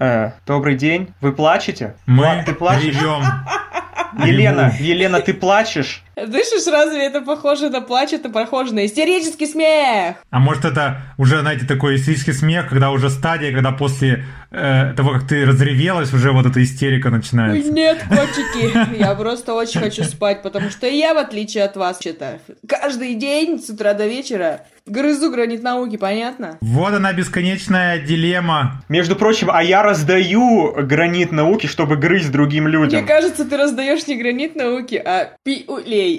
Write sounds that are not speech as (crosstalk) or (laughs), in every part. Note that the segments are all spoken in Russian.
Э, добрый день. Вы плачете? Мы Ла- ты плачешь? Елена, Елена, ты плачешь? Слышишь, разве это похоже на плач, это похоже на истерический смех? А может это уже, знаете, такой истерический смех, когда уже стадия, когда после э, того, как ты разревелась, уже вот эта истерика начинается. нет, котики, я просто очень хочу спать, потому что я, в отличие от вас, что-то каждый день с утра до вечера грызу гранит науки, понятно? Вот она бесконечная дилемма. Между прочим, а я раздаю гранит науки, чтобы грызть другим Мне людям. кажется, ты раздаешь не гранит науки, а пиулей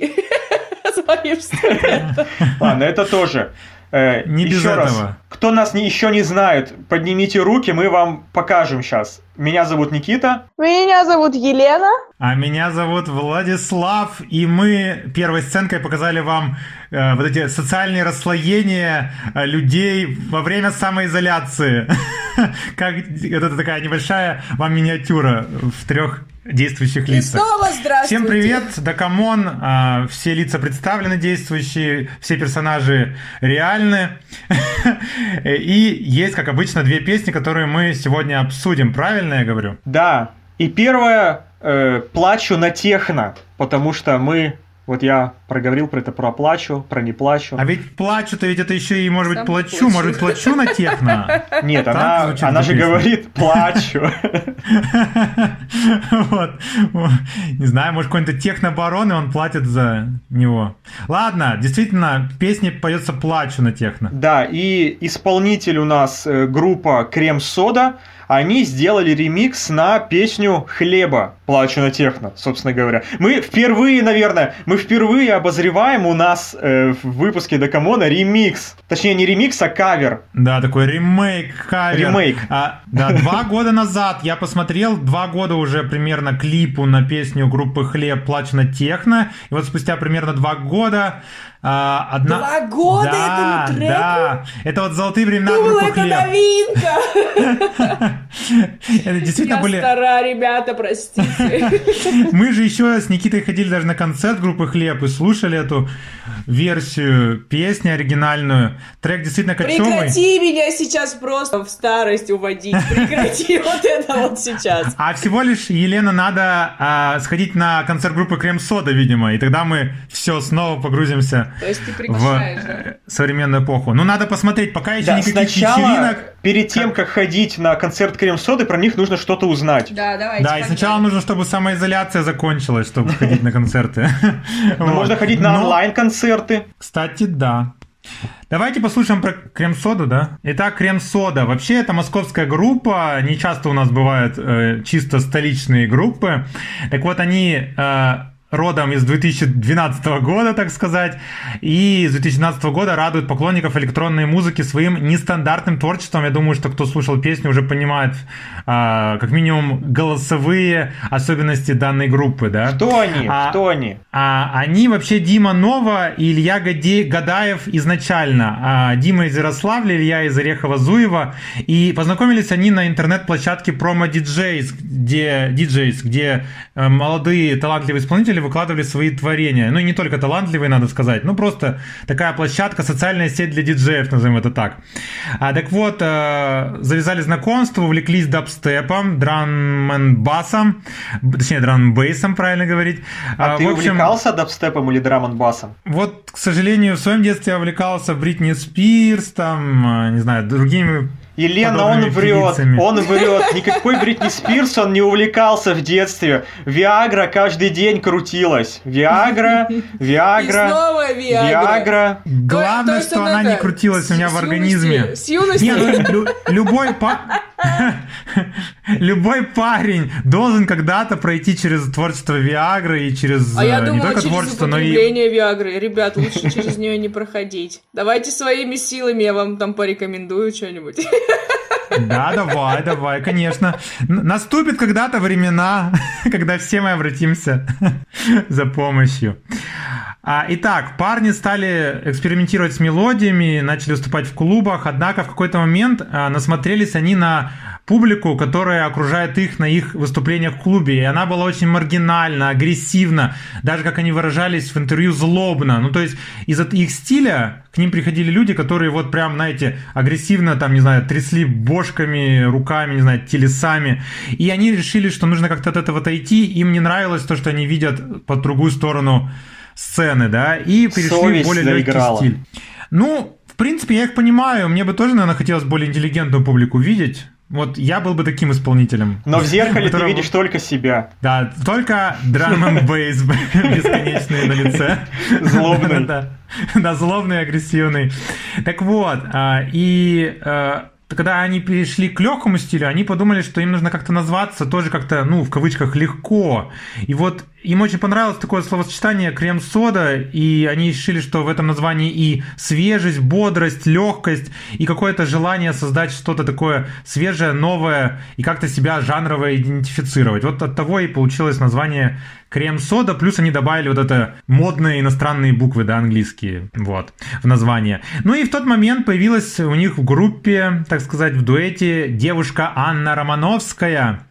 своим (laughs) студентам. (laughs) Ладно, это тоже. Э, Не без еще раз, этого. кто нас не, еще не знает, поднимите руки, мы вам покажем сейчас. Меня зовут Никита. Меня зовут Елена. А меня зовут Владислав, и мы первой сценкой показали вам э, вот эти социальные расслоения э, людей во время самоизоляции. (laughs) Как это такая небольшая вам миниатюра в трех действующих И лицах. снова здравствуйте. Всем привет, да come on, а, все лица представлены действующие, все персонажи реальны. (laughs) И есть, как обычно, две песни, которые мы сегодня обсудим. Правильно я говорю? Да. И первое, э, плачу на техно, потому что мы, вот я проговорил про это, про плачу, про не плачу. А ведь плачу-то ведь это еще и, может быть, плачу, плачу. может быть, плачу на техно. (laughs) Нет, Так она, она же песня. говорит плачу. (laughs) Вот. Не знаю, может, какой-нибудь технобарон, и он платит за него. Ладно, действительно, песни поется плачу на техно. Да, и исполнитель у нас э, группа Крем Сода. Они сделали ремикс на песню Хлеба. Плачу на техно, собственно говоря. Мы впервые, наверное, мы впервые обозреваем у нас э, в выпуске Докамона ремикс. Точнее, не ремикс, а кавер. Да, такой ремейк, кавер. Ремейк. А, да, два (laughs) года назад я посмотрел, два года уже примерно клипу на песню группы Хлеб «Плачь на техно». И вот спустя примерно два года а, одна... Два года да, этому треку? Да, это вот золотые времена Думала, группы это Хлеб. новинка. (laughs) Это действительно были... стара, ребята, простите. (laughs) Мы же еще с Никитой ходили даже на концерт группы Хлеб и слушали эту версию песни оригинальную. Трек действительно кочевый. Прекрати меня сейчас просто в старость уводить. Прекрати (laughs) вот это вот сейчас. А всего лишь Елена надо а, сходить на концерт группы Крем Сода, видимо, и тогда мы все снова погрузимся То есть ты в да? современную эпоху. Ну надо посмотреть, пока еще Да, никаких сначала, вечеринок. перед тем, как ходить на концерт Крем Соды, про них нужно что-то узнать. Да, давайте. Да, и сначала нужно, чтобы самоизоляция закончилась, чтобы ходить на концерты. (laughs) Ну, можно ходить на онлайн-концерты. Кстати, да. Давайте послушаем про крем-соду, да? Итак, крем-сода. Вообще, это московская группа. Не часто у нас бывают э, чисто столичные группы. Так вот, они э, родом из 2012 года, так сказать. И с 2012 года радуют поклонников электронной музыки своим нестандартным творчеством. Я думаю, что кто слушал песню, уже понимает, э, как минимум, голосовые особенности данной группы, да? Кто они? А- Кто они? А, они вообще Дима Нова и Илья Гаде- Гадаев изначально. А, Дима из Ярославля, Илья из Орехова-Зуева. И познакомились они на интернет-площадке Promo DJs, где, DJs, где э, молодые талантливые исполнители выкладывали свои творения. Ну и не только талантливые, надо сказать. Ну просто такая площадка, социальная сеть для диджеев, назовем это так. А, так вот, э, завязали знакомство, увлеклись дабстепом, драм-н-басом, точнее, драм-бейсом, правильно говорить. А, ты в общем, увлекался дабстепом или драм-н-басом? вот, к сожалению, в своем детстве я увлекался Бритни Спирс, там, а, не знаю, другими Елена, он врет, певицами. он врет. Никакой Бритни Спирс он не увлекался в детстве. Виагра каждый день крутилась. Виагра, Виагра, снова Виагра. Виагра. Главное, что он она не крутилась у меня в организме. С юности. Ну, лю- любой, па- (laughs) любой парень должен когда-то пройти через творчество Виагры и через А я э, не думала, только через творчество, но и... Виагры. Ребят, лучше через нее не проходить. Давайте своими силами, я вам там порекомендую что-нибудь. (laughs) Да, давай, давай, конечно. Наступит когда-то времена, (laughs) когда все мы обратимся за помощью. А, итак, парни стали экспериментировать с мелодиями, начали выступать в клубах, однако в какой-то момент а, насмотрелись они на публику, которая окружает их на их выступлениях в клубе. И она была очень маргинальна, агрессивна, даже, как они выражались в интервью, злобно. Ну, то есть из-за их стиля к ним приходили люди, которые вот прям, знаете, агрессивно там, не знаю, трясли бошками, руками, не знаю, телесами. И они решили, что нужно как-то от этого отойти. Им не нравилось то, что они видят по другую сторону сцены, да, и перешли Совесть в более заиграла. легкий стиль. Ну, в принципе, я их понимаю. Мне бы тоже, наверное, хотелось более интеллигентную публику видеть. Вот я был бы таким исполнительным. Но в зеркале ты Которого- видишь только себя. Да, только драм н бейс (laughs) бесконечный на лице. Злобный. (laughs) Да, да, злобный, агрессивный. Так вот, а, и э, когда они перешли к легкому стилю, они подумали, что им нужно как-то назваться тоже как-то, ну, в кавычках, легко. И вот им очень понравилось такое словосочетание крем-сода, и они решили, что в этом названии и свежесть, бодрость, легкость, и какое-то желание создать что-то такое свежее, новое, и как-то себя жанрово идентифицировать. Вот от того и получилось название крем-сода, плюс они добавили вот это модные иностранные буквы, да, английские, вот, в название. Ну и в тот момент появилась у них в группе, так сказать, в дуэте девушка Анна Романовская,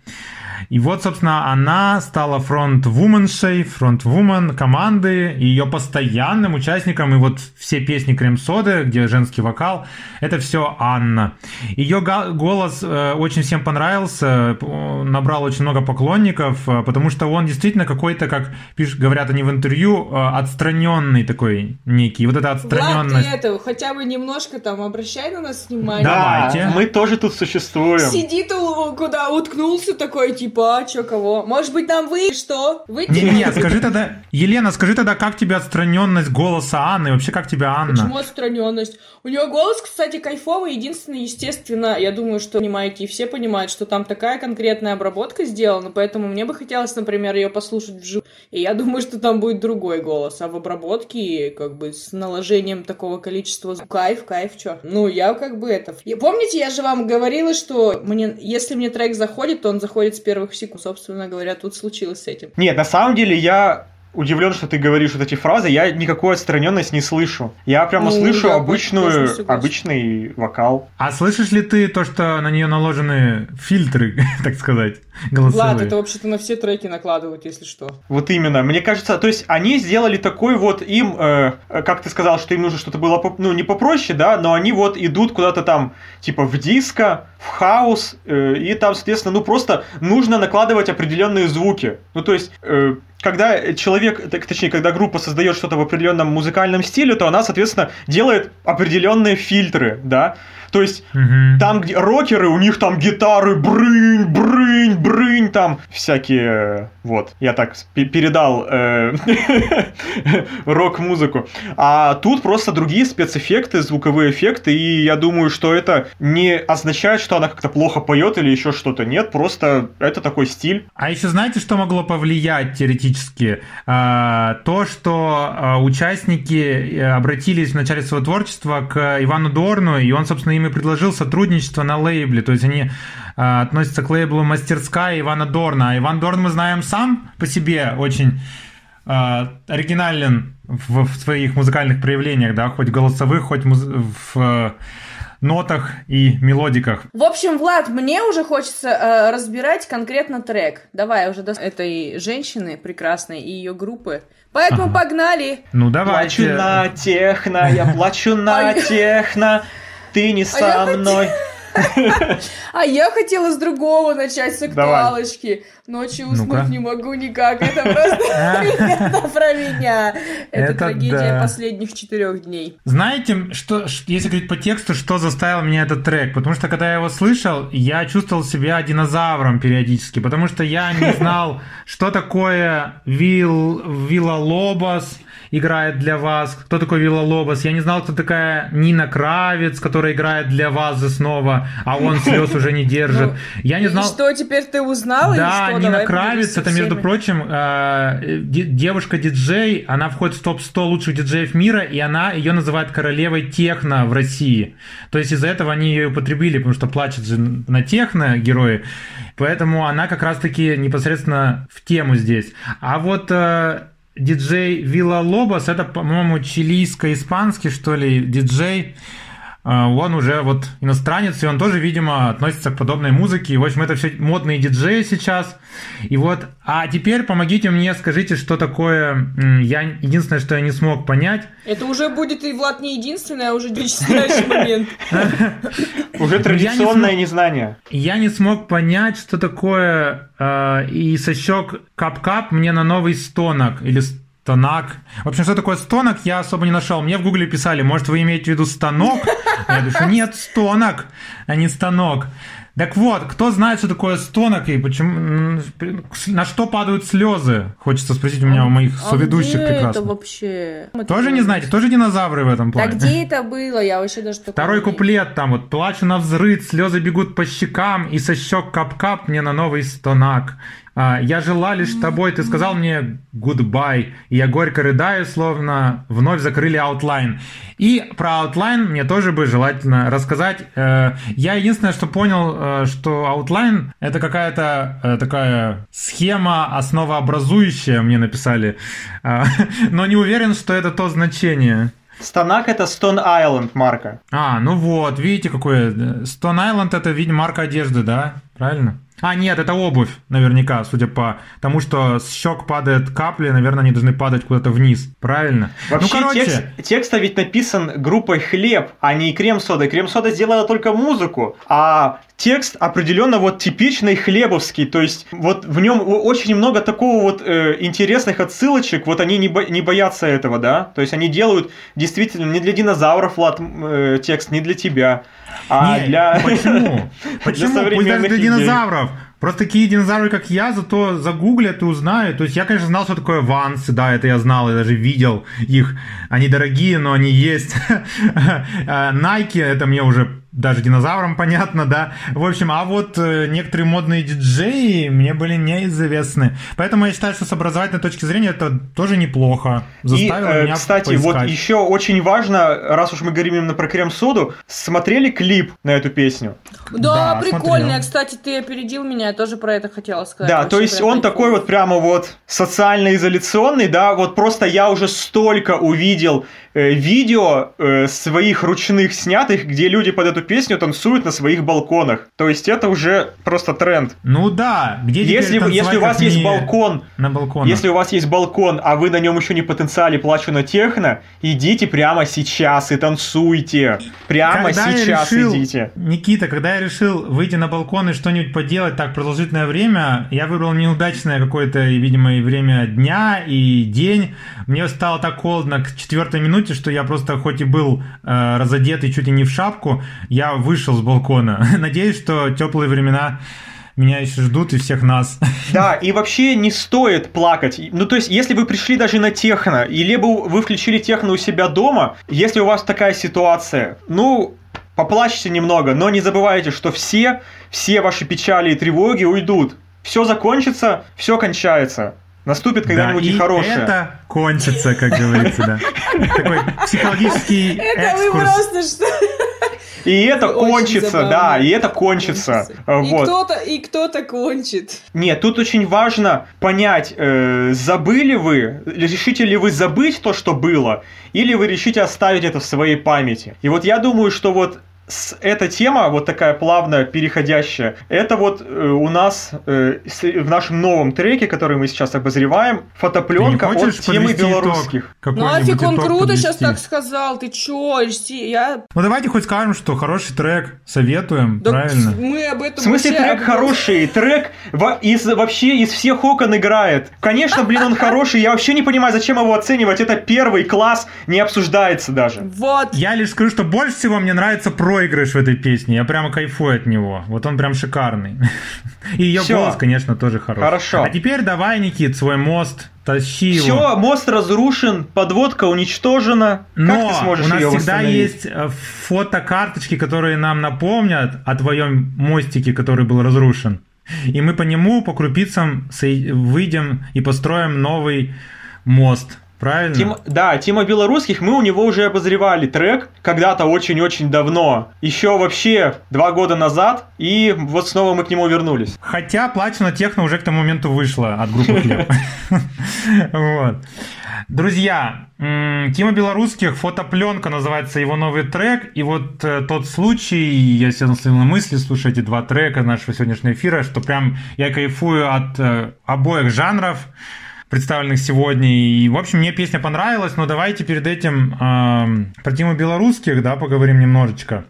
и вот, собственно, она стала фронт-вуменшей, фронт-вумен команды, ее постоянным участником, и вот все песни Крем-соды, где женский вокал, это все Анна. Ее голос э, очень всем понравился, набрал очень много поклонников, э, потому что он действительно какой-то, как пишут, говорят они в интервью, э, отстраненный такой некий. Вот Влад, отстраненность. ты это, хотя бы немножко там обращай на нас внимание. Да. Давайте. мы тоже тут существуем. Сидит куда уткнулся такой, типа, а чё, кого? Может быть, нам вы что? Вы Не-не-не, скажи тогда, Елена, скажи тогда, как тебе отстраненность голоса Анны, вообще как тебе Анна? Почему отстраненность? У нее голос, кстати, кайфовый, единственное, естественно, я думаю, что понимаете, и все понимают, что там такая конкретная обработка сделана, поэтому мне бы хотелось, например, ее послушать вживую. И я думаю, что там будет другой голос, а в обработке, как бы, с наложением такого количества кайф, кайф, чё. Ну, я как бы это... И помните, я же вам говорила, что мне, если мне трек заходит, то он заходит с первых секунд. Собственно говоря, тут случилось с этим. Нет, на самом деле я удивлен, что ты говоришь вот эти фразы. Я никакой отстраненности не слышу. Я прямо Ну, слышу я обычную, обычный вокал. А слышишь ли ты то, что на нее наложены фильтры, (laughs) так сказать, голосовые? Влад, это вообще-то на все треки накладывают, если что. Вот именно. Мне кажется, то есть они сделали такой вот им, э, э, как ты сказал, что им нужно что-то было, ну, не попроще, да, но они вот идут куда-то там, типа, в диско, в хаос, э, и там, соответственно, ну, просто нужно накладывать определенные звуки. Ну, то есть, э, когда человек, так, точнее, когда группа создает что-то в определенном музыкальном стиле, то она, соответственно, делает определенные фильтры, да. То есть Мгм. там, где рокеры, у них там гитары, брынь, брынь, брынь, там всякие, вот, я так пе- передал э, (laughs) рок-музыку. А тут просто другие спецэффекты, звуковые эффекты, и я думаю, что это не означает, что она как-то плохо поет или еще что-то. Нет, просто это такой стиль. А еще знаете, что могло повлиять теоретически? А, то, что а, участники э, обратились в начале своего творчества к Ивану Дорну, и он, собственно, им и предложил сотрудничество на лейбле. То есть они а, относятся к лейблу «Мастерская» Ивана Дорна. А Иван Дорн, мы знаем, сам по себе очень а, оригинален в, в своих музыкальных проявлениях, да, хоть голосовых, хоть муз- в э, нотах и мелодиках. В общем, Влад, мне уже хочется э, разбирать конкретно трек. Давай уже до этой женщины прекрасной и ее группы. Поэтому Ага. погнали. Ну, Плачу давайте. на техно, я плачу на техно, ты не я со мной. (laughs) А я хотела с другого начать, с актуалочки. Ночью уснуть не могу никак. Это просто (laughs) (laughs) про меня. Это трагедия последних четырех дней. Знаете, что, если говорить по тексту, что заставил меня этот трек? Потому что когда я его слышал, я чувствовал себя динозавром периодически, потому что я не знал, что такое Вил, Вилла Лобос играет для вас, кто такой Вилла Лобос. Я не знал, кто такая Нина Кравец, которая играет для вас снова, а он (laughs) слез уже не держит. Ну, Я не знал... что, теперь ты узнал? или Да? Нина Кравец, это, между прочим, э, де- девушка-диджей, она входит в топ-100 лучших диджеев мира, и она ее называют королевой техно в России. То есть из-за этого они ее употребили, потому что плачут же на техно герои, поэтому она как раз-таки непосредственно в тему здесь. А вот э, диджей Вилла Лобос, это, по-моему, чилийско-испанский, что ли, диджей, он уже вот иностранец, и он тоже, видимо, относится к подобной музыке. И, в общем, это все модные диджеи сейчас. И вот, а теперь помогите мне, скажите, что такое... Я единственное, что я не смог понять. Это уже будет и Влад не единственный, а уже следующий момент. (laughs) Уже традиционное незнание. Я не смог понять, что такое а, и сощек кап-кап мне на новый стонок или Стонак. В общем, что такое стонок, я особо не нашел. Мне в гугле писали, может, вы имеете в виду станок? Я говорю, нет, стонок, а не станок. Так вот, кто знает, что такое стонок и почему, на что падают слезы? Хочется спросить у меня а, у моих а соведущих где прекрасно. это вообще? Тоже не знаете? Тоже динозавры в этом плане? Да где это было? Я вообще даже Второй куплет там вот «Плачу на взрыв, слезы бегут по щекам, и со щек кап-кап мне на новый стонак. А, Я жила лишь тобой, ты сказал мне goodbye, и я горько рыдаю, словно вновь закрыли Outline». И про Outline мне тоже бы желательно рассказать. Э, Я единственное, что понял, э, что Outline — это какая-то э, такая схема основообразующая, мне написали, (laughs) но не уверен, что это то значение. Станак это Stone Island марка. А, ну вот, видите, какое. Stone Island это, видимо, марка одежды, да? Правильно? А, нет, это обувь, наверняка, судя по тому, что с щек падают капли, наверное, они должны падать куда-то вниз. Правильно? Вообще ну, короче, текст, текст ведь написан группой Хлеб, а не Крем-сода. Крем-сода сделала только музыку, а текст определенно вот типичный хлебовский, то есть вот в нем очень много такого вот э, интересных отсылочек, вот они не, бо- не боятся этого, да, то есть они делают действительно не для динозавров, Влад, э, текст, не для тебя, а не, для... Почему? (laughs) Почему? Пусть даже для динозавров. Просто такие динозавры, как я, зато загуглят и узнают. То есть я, конечно, знал, что такое вансы, да, это я знал, я даже видел их. Они дорогие, но они есть. (laughs) А Nike, это мне уже даже динозаврам понятно, да. В общем, а вот э, некоторые модные диджеи мне были неизвестны. Поэтому я считаю, что с образовательной точки зрения это тоже неплохо. И, Заставило э, меня кстати, вот поискать. еще очень важно, раз уж мы говорим именно про крем-соду, смотрели клип на эту песню? Да, Да, прикольно. смотрел. Кстати, ты опередил меня, я тоже про это хотела сказать. Да, Вообще то есть он кайфово. такой вот прямо вот социально-изоляционный, да, вот просто я уже столько увидел э, видео э, своих ручных снятых, где люди под эту песню танцуют на своих балконах. То есть это уже просто тренд. Ну да, где Если, вы- если у вас есть не балкон, На балконах. если у вас есть балкон, а вы на нем еще не потенциале плачу на техно, идите прямо сейчас и танцуйте. Прямо Когда сейчас решил- идите. Никита, когда я решил выйти на балкон и что-нибудь поделать так продолжительное время, я выбрал неудачное какое-то, видимо, время дня, и день. Мне стало так холодно к четвертой минуте, что я просто, хоть и был э, разодет и чуть ли не в шапку, я вышел с балкона. (laughs) Надеюсь, что теплые времена меня еще ждут и всех нас. (laughs) Да, и вообще не стоит плакать. Ну, то есть, если вы пришли даже на техно, и либо вы включили техно у себя дома, если у вас такая ситуация, ну, поплачьте немного, но не забывайте, что все, все ваши печали и тревоги уйдут. Все закончится, все кончается. Наступит когда-нибудь Да, и хорошее. это кончится, как говорится, да. (laughs) Такой психологический Это вы экскурс. просто что... И это кончится, да, и это кончится. И Вот. кто-то, и кто-то кончит. Нет, тут очень важно понять, э, забыли вы, решите ли вы забыть то, что было, или вы решите оставить это в своей памяти. И вот я думаю, что вот с- эта тема, вот такая плавно переходящая, это вот э, у нас э, с- в нашем новом треке, который мы сейчас обозреваем, фотопленка от темы белорусских. Ну нафиг он круто сейчас подвести? так сказал. Ты чё? Жди, Я... Ну давайте хоть скажем, что хороший трек, советуем, Да правильно? Мы об этом В смысле, трек хороший, трек во- из, вообще из всех окон играет. Конечно, блин, он хороший, я вообще не понимаю, зачем его оценивать, это первый класс, не обсуждается даже. Вот. Я лишь скажу, что больше всего мне нравится проигрыш в этой песне. Я прямо кайфую от него. Вот он прям шикарный. (laughs) И ее Всё. голос, конечно, тоже хороший. Хорошо. А теперь давай, Никит, свой мост, тащи его. Все, мост разрушен, подводка уничтожена. Но как ты сможешь у нас ее всегда есть э, фотокарточки, которые нам напомнят о твоем мостике, который был разрушен. И мы по нему, по крупицам выйдем и построим новый мост. Правильно? Тима- да, Тима Белорусских, мы у него уже обозревали трек когда-то очень-очень давно. Еще вообще два года назад. И вот снова мы к нему вернулись. Хотя Платина Техно уже к тому моменту вышла от группы (laughs) Хлеб. Вот. Друзья, Тима Белорусских, фотопленка называется его новый трек. И вот э, тот случай, я наследил на мысли, слушая эти два трека нашего сегодняшнего эфира, что прям я кайфую от э, обоих жанров представленных сегодня. И, в общем, мне песня понравилась, но давайте перед этим э, про Тиму Белорусских, да, поговорим немножечко.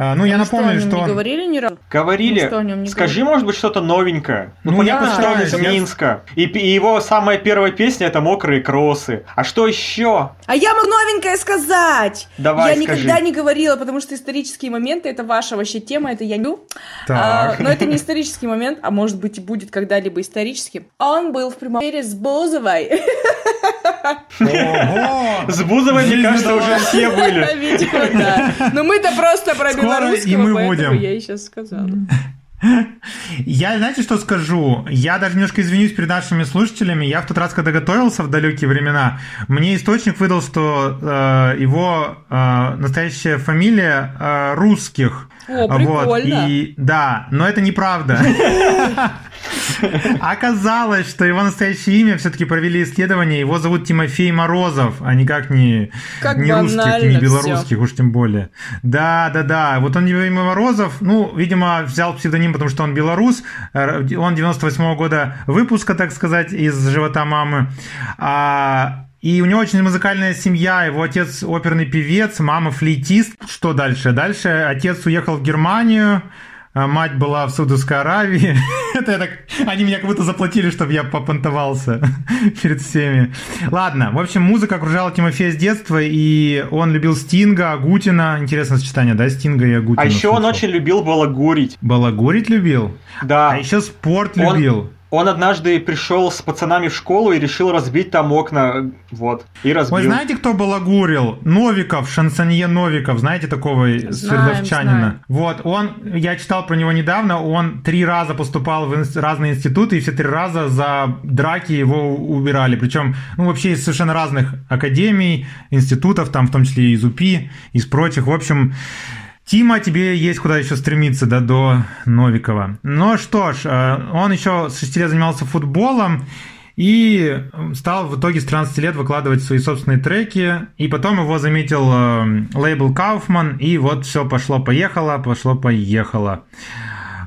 Э, ну, я что, напомню, нем что... не он- говорили ни разу? Говорили, Ну что о нем не скажи, может быть, что-то новенькое. Ну, Ну, понятно, что он из Минска. И, его самая первая песня это «Мокрые кроссы». А что еще? А я могу новенькое сказать! Давай, я скажи. никогда не говорила, потому что исторические моменты это ваша вообще тема, это я не. А, но это не исторический момент, а может быть и будет когда-либо историческим. Он был в прямом эфире с Бузовой. Ого! С Бузовой, мне кажется, уже все были. (laughs) Но мы-то просто про Белорусского, и мы будем. я и сейчас сказала. Я, знаете, что скажу? Я даже немножко извинюсь перед нашими слушателями. Я в тот раз, когда готовился в далекие времена, мне источник выдал, что э, его э, настоящая фамилия э, русских. О, Вот, прикольно. и да, но это неправда. (laughs) (laughs) Оказалось, что его настоящее имя все-таки провели исследование. Его зовут Тимофей Морозов, а никак не, Как не русских, не белорусских, уж тем более. Да, да, да. Вот он Тимофей Морозов, ну, видимо, взял псевдоним, потому что он белорус. Он 98 года выпуска, так сказать, из живота мамы. А, и у него очень музыкальная семья. Его отец оперный певец, мама флейтист. Что дальше? Дальше отец уехал в Германию. А Мать была в Саудовской Аравии. (laughs) Это я так... Они меня как будто заплатили, чтобы я попонтовался (laughs) перед всеми. Ладно, в общем, музыка окружала Тимофея с детства, и он любил Стинга, Агутина. Интересное сочетание, да, Стинга и Агутина. А еще он очень любил балагурить. Балагурить любил? Да. А еще спорт Он- любил. Он однажды пришел с пацанами в школу и решил разбить там окна. Вот. И разбил. Ой, знаете, кто балагурил? Новиков, шансонье Новиков, знаете такого свердловчанина? Вот, он, я читал про него недавно, он три раза поступал в инс- разные институты, и все три раза за драки его убирали. Причем, ну, вообще из совершенно разных академий, институтов, там в том числе и из УПИ, из прочих. В общем, Тима, тебе есть куда еще стремиться, да, до Новикова. Ну что ж, э, он еще с 6 лет занимался футболом и стал в итоге с 13 лет выкладывать свои собственные треки. И потом его заметил э, лейбл Кауфман, и вот все пошло-поехало, пошло-поехало.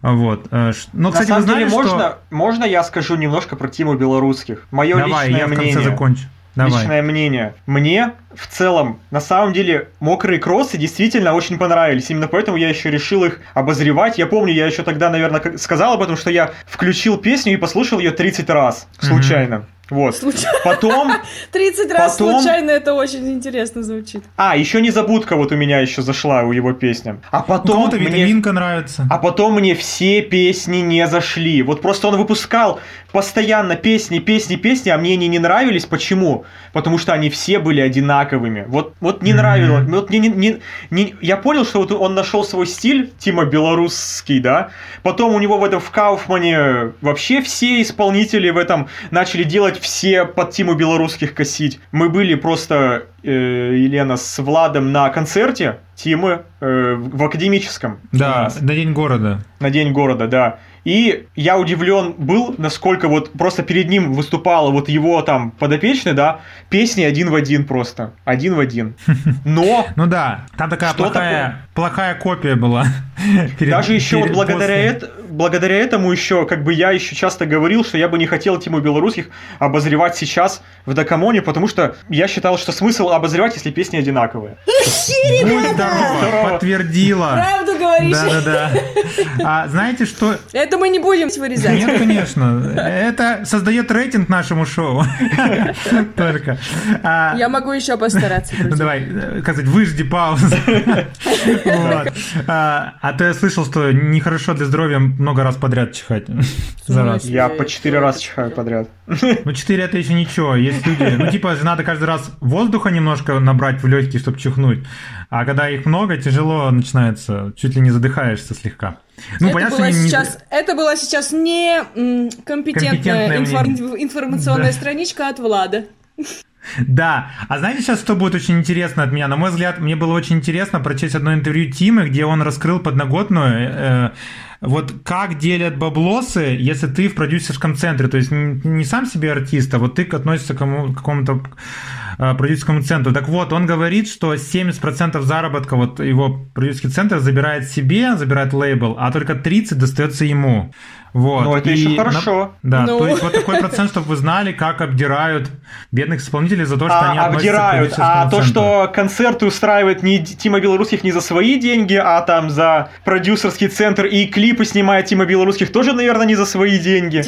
Вот. э, Ну, На кстати, самом вы знали, деле, можно, что... можно я скажу немножко про Тиму Белорусских? Мое Давай, личное я в конце мнение. закончу. Давай. Личное мнение. Мне в целом, на самом деле, мокрые кроссы действительно очень понравились. Именно поэтому я еще решил их обозревать. Я помню, я еще тогда, наверное, сказал об этом, что я включил песню и послушал ее 30 раз. Случайно. Вот. Случайно. Потом... (laughs) 30 раз Потом- случайно, это очень интересно звучит. А, еще незабудка вот у меня еще зашла у его песня. А Ну, потом кому-то мне... витаминка нравится. А потом мне все песни не зашли. Вот просто он выпускал постоянно песни, песни, песни, а мне они не нравились. Почему? Потому что они все были одинаковыми. Вот, вот не Мгм. нравилось. Вот мне не, не- не- я понял, что вот он нашел свой стиль, Тима Белорусский, да. Потом у него в этом в Кауфмане вообще все исполнители в этом начали делать все под Тиму Белорусских косить. Мы были просто, э, Елена, с Владом на концерте Тимы э, в академическом. Да, на День города. на День города, да. И я удивлен был, насколько вот просто перед ним выступала вот его там подопечный, да, песни один в один просто. Один в один. (laughs) Но Ну да, там такая плохая, плохая копия была. Перед- даже еще вот перед- благодаря, после. это, благодаря этому еще, как бы я еще часто говорил, что я бы не хотел Тиму Белорусских обозревать сейчас в Дакамоне, потому что я считал, что смысл обозревать, если песни одинаковые. (laughs) Будь здорова, подтвердила. Правду говоришь? Да-да-да. А знаете что? Это мы не будем вырезать. Нет, конечно. Это создает рейтинг нашему шоу. (laughs) Только. А, Я могу еще постараться. Ну давай, э, как сказать, выжди паузу. (laughs) Вот. А а то я слышал, что нехорошо для здоровья много раз подряд чихать. (laughs) За раз. Я по четыре раза чихаю подряд. Ну, 4 это еще ничего. Есть люди. Ну, типа, же надо каждый раз воздуха немножко набрать в легкие, чтобы чихнуть. А когда их много, тяжело начинается. Чуть ли не задыхаешься слегка. Ну, это, понятно, было что не- не- сейчас, это была сейчас не м, компетентная Компетентное инфор- информационная Да. страничка от Влада. Да. А знаете сейчас, что будет очень интересно от меня? На мой взгляд, мне было очень интересно прочесть одно интервью Тимы, где он раскрыл подноготную э, вот как делят баблосы, если ты в продюсерском центре, то есть не сам себе артист, а вот ты относишься к какому-то Э, продюсерскому центру. Так вот, он говорит, что 70% заработка вот его продюсерский центр забирает себе, забирает лейбл, а только 30% достается ему. Вот. Ну, это и еще хорошо. На... Да, ну... то есть вот такой процент, чтобы вы знали, как обдирают бедных исполнителей за то, что а, они обдирают. А то, что концерты устраивает не Тима Белорусских не за свои деньги, а там за продюсерский центр и клипы снимает Тима Белорусских тоже, наверное, не за свои деньги.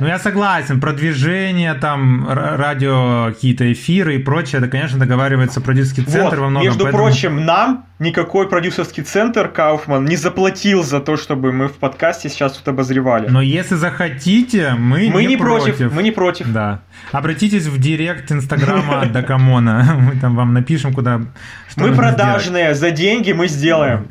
Ну, я согласен. Продвижение, там, радио, какие-то эфиры и прочее, это, конечно, договаривается продюсерский центр вот, во многом. Между поэтому... прочим, нам никакой продюсерский центр Кауфман не заплатил за то, чтобы мы в подкасте сейчас тут обозревали. Но если захотите, мы, мы не, не против. против. Мы не против. Да. Обратитесь в директ Инстаграма Дакамона. (laughs) Мы там вам напишем, куда Мы продажные, сделать. за деньги мы сделаем.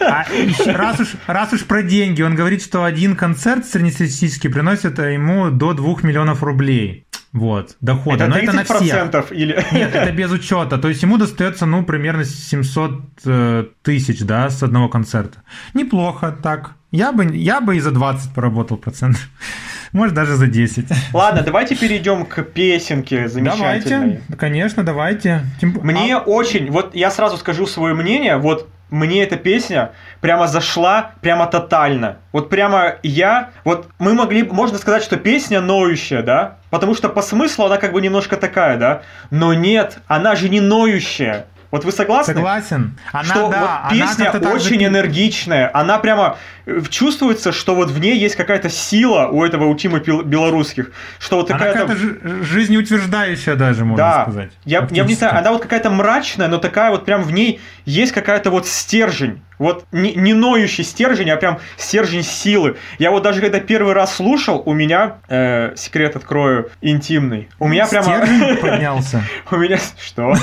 А раз, уж, раз уж про деньги, он говорит, что один концерт среднестатистический приносит ему до 2 миллионов рублей. Вот, дохода. Это 30% Но это на всех. или... Нет, это без учета. То есть ему достается, ну, примерно 700 э, тысяч, да, с одного концерта. Неплохо так. Я бы, я бы и за 20 поработал процентов. (laughs) Может, даже за 10. Ладно, давайте перейдем к песенке замечательной. Давайте, конечно, давайте. Мне а... очень, вот я сразу скажу свое мнение, вот мне эта песня прямо зашла прямо тотально. Вот прямо я, вот мы могли, можно сказать, что песня ноющая, да? Потому что по смыслу она как бы немножко такая, да? Но нет, она же не ноющая. Вот вы согласны? Согласен. Она, что да, вот песня она очень же... энергичная, она прямо э, чувствуется, что вот в ней есть какая-то сила у этого у Тима белорусских, что вот такая она какая-то жизнеутверждающая даже можно да. сказать. Я, я не знаю, она вот какая-то мрачная, но такая вот прям в ней есть какая-то вот стержень. Вот не, не ноющий стержень, а прям стержень силы. Я вот даже когда первый раз слушал, у меня, э, секрет открою, интимный, у меня прямо... (laughs) поднялся. У меня... Что?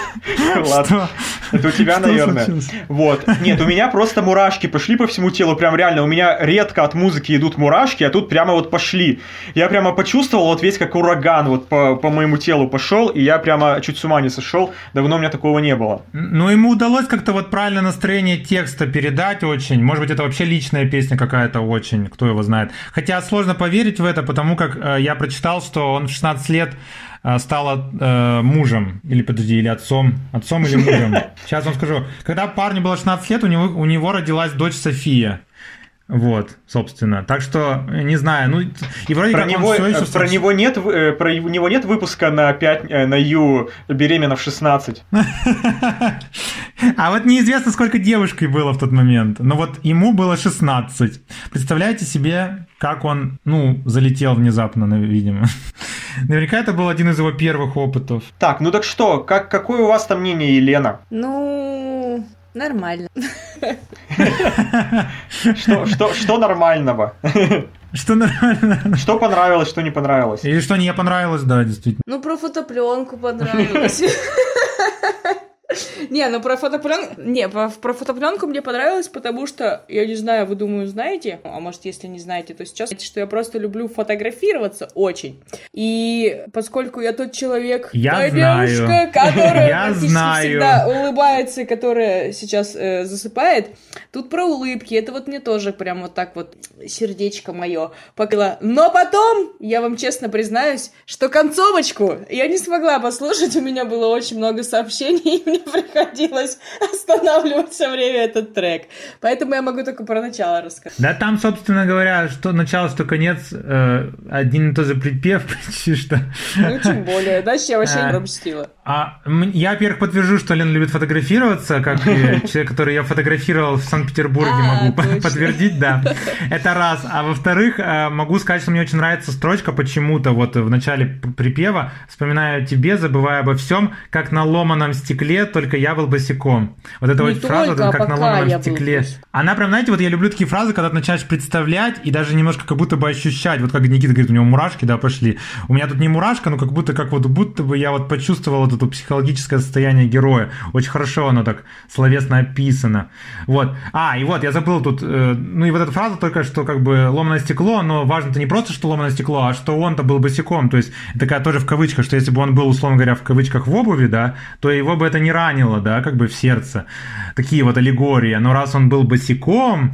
(laughs) Ладно. Это у тебя, наверное. Вот. Нет, у меня просто мурашки пошли по всему телу, прям реально. У меня редко от музыки идут мурашки, а тут прямо вот пошли. Я прямо почувствовал вот весь как ураган вот по, по моему телу пошел, и я прямо чуть с ума не сошел. Давно у меня такого не было. Ну, ему удалось как-то вот правильно настроение текста передать очень. Может быть, это вообще личная песня какая-то очень, кто его знает. Хотя сложно поверить в это, потому как э, я прочитал, что он в 16 лет э, стала э, мужем, или подожди, или отцом, отцом или мужем. (laughs) Сейчас вам скажу. Когда парню было 16 лет, у него, у него родилась дочь София. Вот, собственно. Так что, не знаю, ну и вроде про как него, он все еще... Про него нет, э, про него нет выпуска на 5, э, на Ю беременна в 16. (laughs) А вот неизвестно, сколько девушкой было в тот момент. Но вот ему было 16. Представляете себе, как он, ну, залетел внезапно, видимо. (laughs) Наверняка это был один из его первых опытов. Так, ну так что, как, какое у вас там мнение, Елена? Ну, Нормально. Что, что, что нормального? Что нормально? Что понравилось, что не понравилось? Или что не понравилось, да, действительно. Ну, про фотопленку понравилось. (laughs) (laughs) Не, ну про фотопленку... Не, про, про фотопленку мне понравилось, потому что, я не знаю, вы, думаю, знаете, а может, если не знаете, то сейчас, что я просто люблю фотографироваться очень. И поскольку я тот человек, я девушка, (laughs) знаю. которая я знаю. всегда улыбается, которая сейчас э, засыпает, тут про улыбки, это вот мне тоже прям вот так вот сердечко мое покрыло. Но потом, я вам честно признаюсь, что концовочку я не смогла послушать, у меня было очень много сообщений, и (laughs) мне (laughs) приходилось останавливать все время этот трек. Поэтому я могу только про начало рассказать. Да там, собственно говоря, что начало, что конец, э, один и тот же припев, (laughs) почти что. Ну, тем более, дальше я вообще не пропустила. А, я, во-первых, подтвержу, что Лен любит фотографироваться, как (laughs) человек, который я фотографировал в Санкт-Петербурге, а, могу подтвердить, да. Это раз. А во-вторых, э, могу сказать, что мне очень нравится строчка почему-то вот в начале припева «Вспоминаю о тебе, забывая обо всем, как на ломаном стекле, только я был босиком». Вот эта вот фраза, вот, как на ломаном стекле. Она прям, знаете, вот я люблю такие фразы, когда ты начинаешь представлять и даже немножко как будто бы ощущать, вот как Никита говорит, у него мурашки, да, пошли. У меня тут не мурашка, но как будто, как вот будто бы я вот почувствовал вот это психологическое состояние героя. Очень хорошо оно так словесно описано. Вот. А, и вот, я забыл тут, э, ну и вот эта фраза только, что как бы ломаное стекло, но важно-то не просто, что ломаное стекло, а что он-то был босиком. То есть, такая тоже в кавычках, что если бы он был, условно говоря, в кавычках в обуви, да, то его бы это не ранило, да, как бы в сердце. Такие вот аллегории. Но раз он был босиком,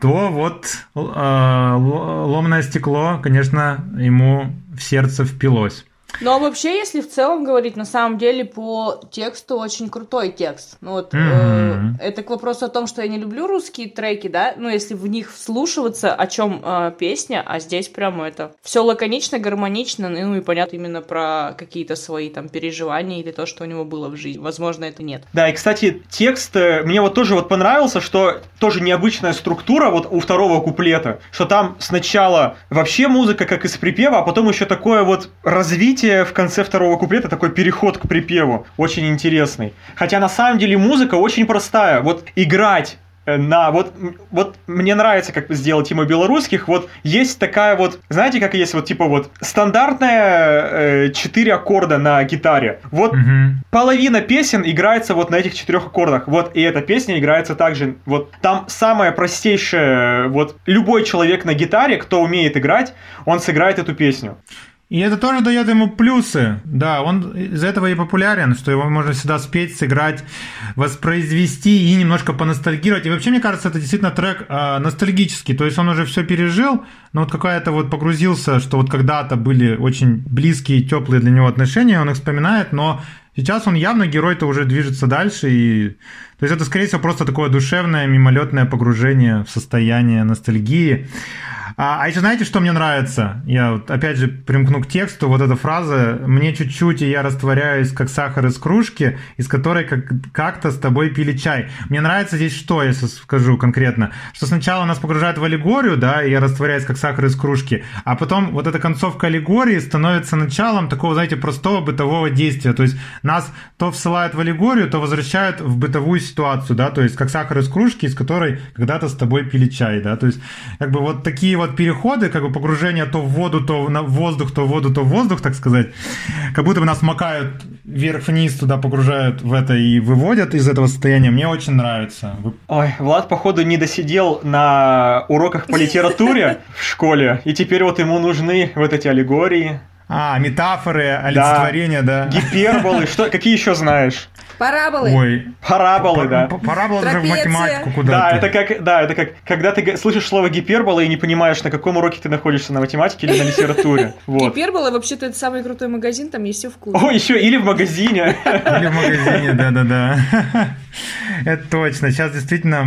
то вот э, ломное стекло, конечно, ему в сердце впилось. Но вообще, если в целом говорить, на самом деле по тексту очень крутой текст. Ну вот Мгм. э, это к вопросу о том, что я не люблю русские треки, да. Ну если в них вслушиваться, о чем э, песня, а здесь прямо это все лаконично, гармонично, ну и понятно именно про какие-то свои там переживания или то, что у него было в жизни. Возможно, это нет. Да, и, кстати, текст э, мне вот тоже вот понравился, что тоже необычная структура вот у второго куплета, что там сначала вообще музыка как из припева, а потом еще такое вот развитие в конце второго куплета, такой переход к припеву, очень интересный. Хотя на самом деле музыка очень простая, вот играть э, на вот вот мне нравится как сделал Тима Белорусских вот есть такая вот знаете как есть вот типа вот стандартная э, аккорда на гитаре вот Мгм. половина песен играется вот на этих четырех аккордах. Вот, и эта песня играется также. Вот там самое простейшее, вот любой человек на гитаре, кто умеет играть, он сыграет эту песню. И это тоже дает ему плюсы. Да, он из-за этого и популярен, что его можно всегда спеть, сыграть, воспроизвести и немножко поностальгировать. И вообще, мне кажется, это действительно трек э, ностальгический. То есть он уже все пережил, но вот какая-то вот погрузился, что вот когда-то были очень близкие, теплые для него отношения, он их вспоминает, но сейчас он явно герой-то уже движется дальше. И... То есть это, скорее всего, просто такое душевное, мимолетное погружение в состояние ностальгии. А, а еще знаете, что мне нравится? Я вот опять же примкну к тексту, вот эта фраза «Мне чуть-чуть, и я растворяюсь, как сахар из кружки, из которой как- как-то с тобой пили чай». Мне нравится здесь что, если скажу конкретно, что сначала нас погружают в аллегорию, да, и я растворяюсь, как сахар из кружки, а потом вот эта концовка аллегории становится началом такого, знаете, простого бытового действия. То есть нас то всылают в аллегорию, то возвращают в бытовую ситуацию, да, то есть как сахар из кружки, из которой когда-то с тобой пили чай, да, то есть как бы вот такие вот переходы, как бы погружение то в воду, то на- в воздух, то в воду, то в воздух, так сказать, как будто бы нас макают вверх-вниз туда, погружают в это и выводят из этого состояния, мне очень нравится. Ой, Влад, походу, не досидел на уроках по литературе в (laughs) школе, и теперь вот ему нужны вот эти аллегории, А, метафоры, олицетворения, да. гиперболы, что, какие еще знаешь? Параболы. Ой, Параболы, да. п- пора было уже в математику Да, куда-то. это как, да, это как, когда ты слышишь слово гипербола и не понимаешь, на каком уроке ты находишься, на математике или на литературе. (laughs) Вот. Гипербола вообще-то это самый крутой магазин, там есть все вкусно. О, еще или в магазине. (laughs) Или в магазине, да-да-да. (laughs) Это точно. Сейчас действительно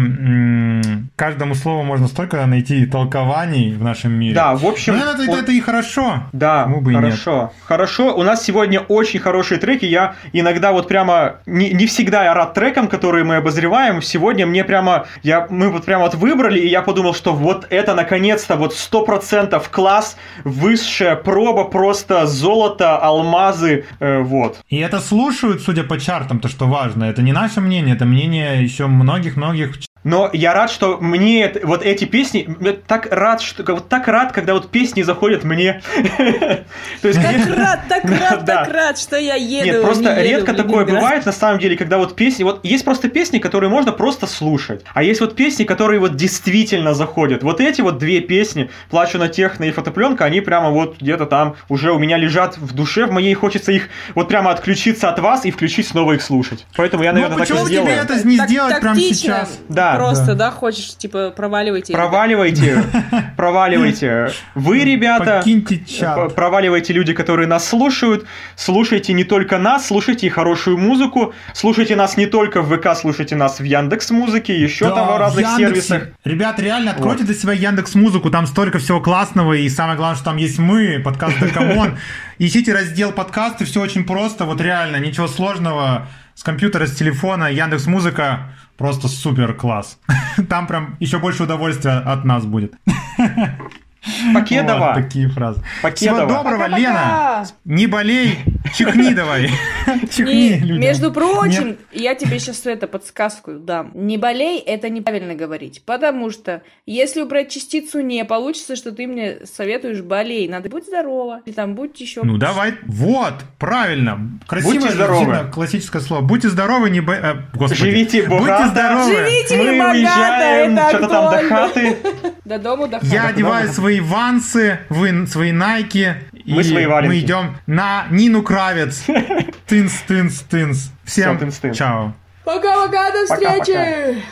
каждому слову можно столько найти толкований в нашем мире. Да, в общем... Ну, это, это- и хорошо. Да, Почему бы и нет? хорошо. Хорошо. У нас сегодня очень хорошие треки. Я иногда вот прямо не, не всегда я рад трекам, которые мы обозреваем. Сегодня мне прямо я мы вот прямо вот выбрали, и я подумал, что вот это наконец-то вот сто процентов класс, высшая проба, просто золото, алмазы, э, вот. И это слушают, судя по чартам, то, что важно. Это не наше мнение, это мнение еще многих-многих Но я рад, что мне вот эти песни, я так рад, что вот так рад, когда вот песни заходят мне. (laughs) То есть Так рад, так (laughs) рад, Да. так рад, что я еду. Нет, просто редко такое бывает на самом деле, когда вот песни, вот есть просто песни, которые можно просто слушать, а есть вот песни, которые вот действительно заходят. Вот эти вот две песни, «Плачу на техно» и «Фотопленка», они прямо вот где-то там уже у меня лежат в душе, в моей хочется их вот прямо отключиться от вас и включить снова их слушать. Поэтому я, Ну, наверное, так и почему бы тебе сделаю. это не Так- сделать прямо сейчас? Да, Просто, да. да, хочешь, типа, проваливайте. Проваливайте, (laughs) проваливайте. Вы, ребята, Проваливайте люди, которые нас слушают. Слушайте не только нас, слушайте и хорошую музыку. Слушайте нас не только в ВК, слушайте нас в Яндекс Музыке, еще там в разных сервисах. Ребят, реально, откройте для себя Яндекс Музыку, там столько всего классного, и самое главное, что там есть мы, подкаст Декамон. (laughs) Ищите раздел подкасты, все очень просто, вот реально, ничего сложного. С компьютера, с телефона, Яндекс Музыка просто супер класс. (laughs) Там прям еще больше удовольствия от нас будет. (laughs) Покедова. Вот такие фразы. Покедова. Всего доброго, Пока-пока. Лена. Не болей, чихни давай. Чихни Не, людям. между прочим, Нет? я тебе сейчас это подсказку дам. Не болей, это неправильно говорить. Потому что если убрать частицу не, получится, что ты мне советуешь болей. Надо будь здорова. Или там будь еще. Ну давай, вот, правильно. Красивое, Будьте здоровы. классическое слово. Будьте здоровы, не бо... э, господи. Живите богато. Будьте здоровы. Живите Мы богато, уезжаем это что-то там (laughs) до хаты. До дому, до Я хаты. одеваю свои вансы, вы свои найки. Мы и свои валенки. мы идем на Нину Кравец. Тынс, тынс, тынс. Всем чао. Пока-пока, до встречи!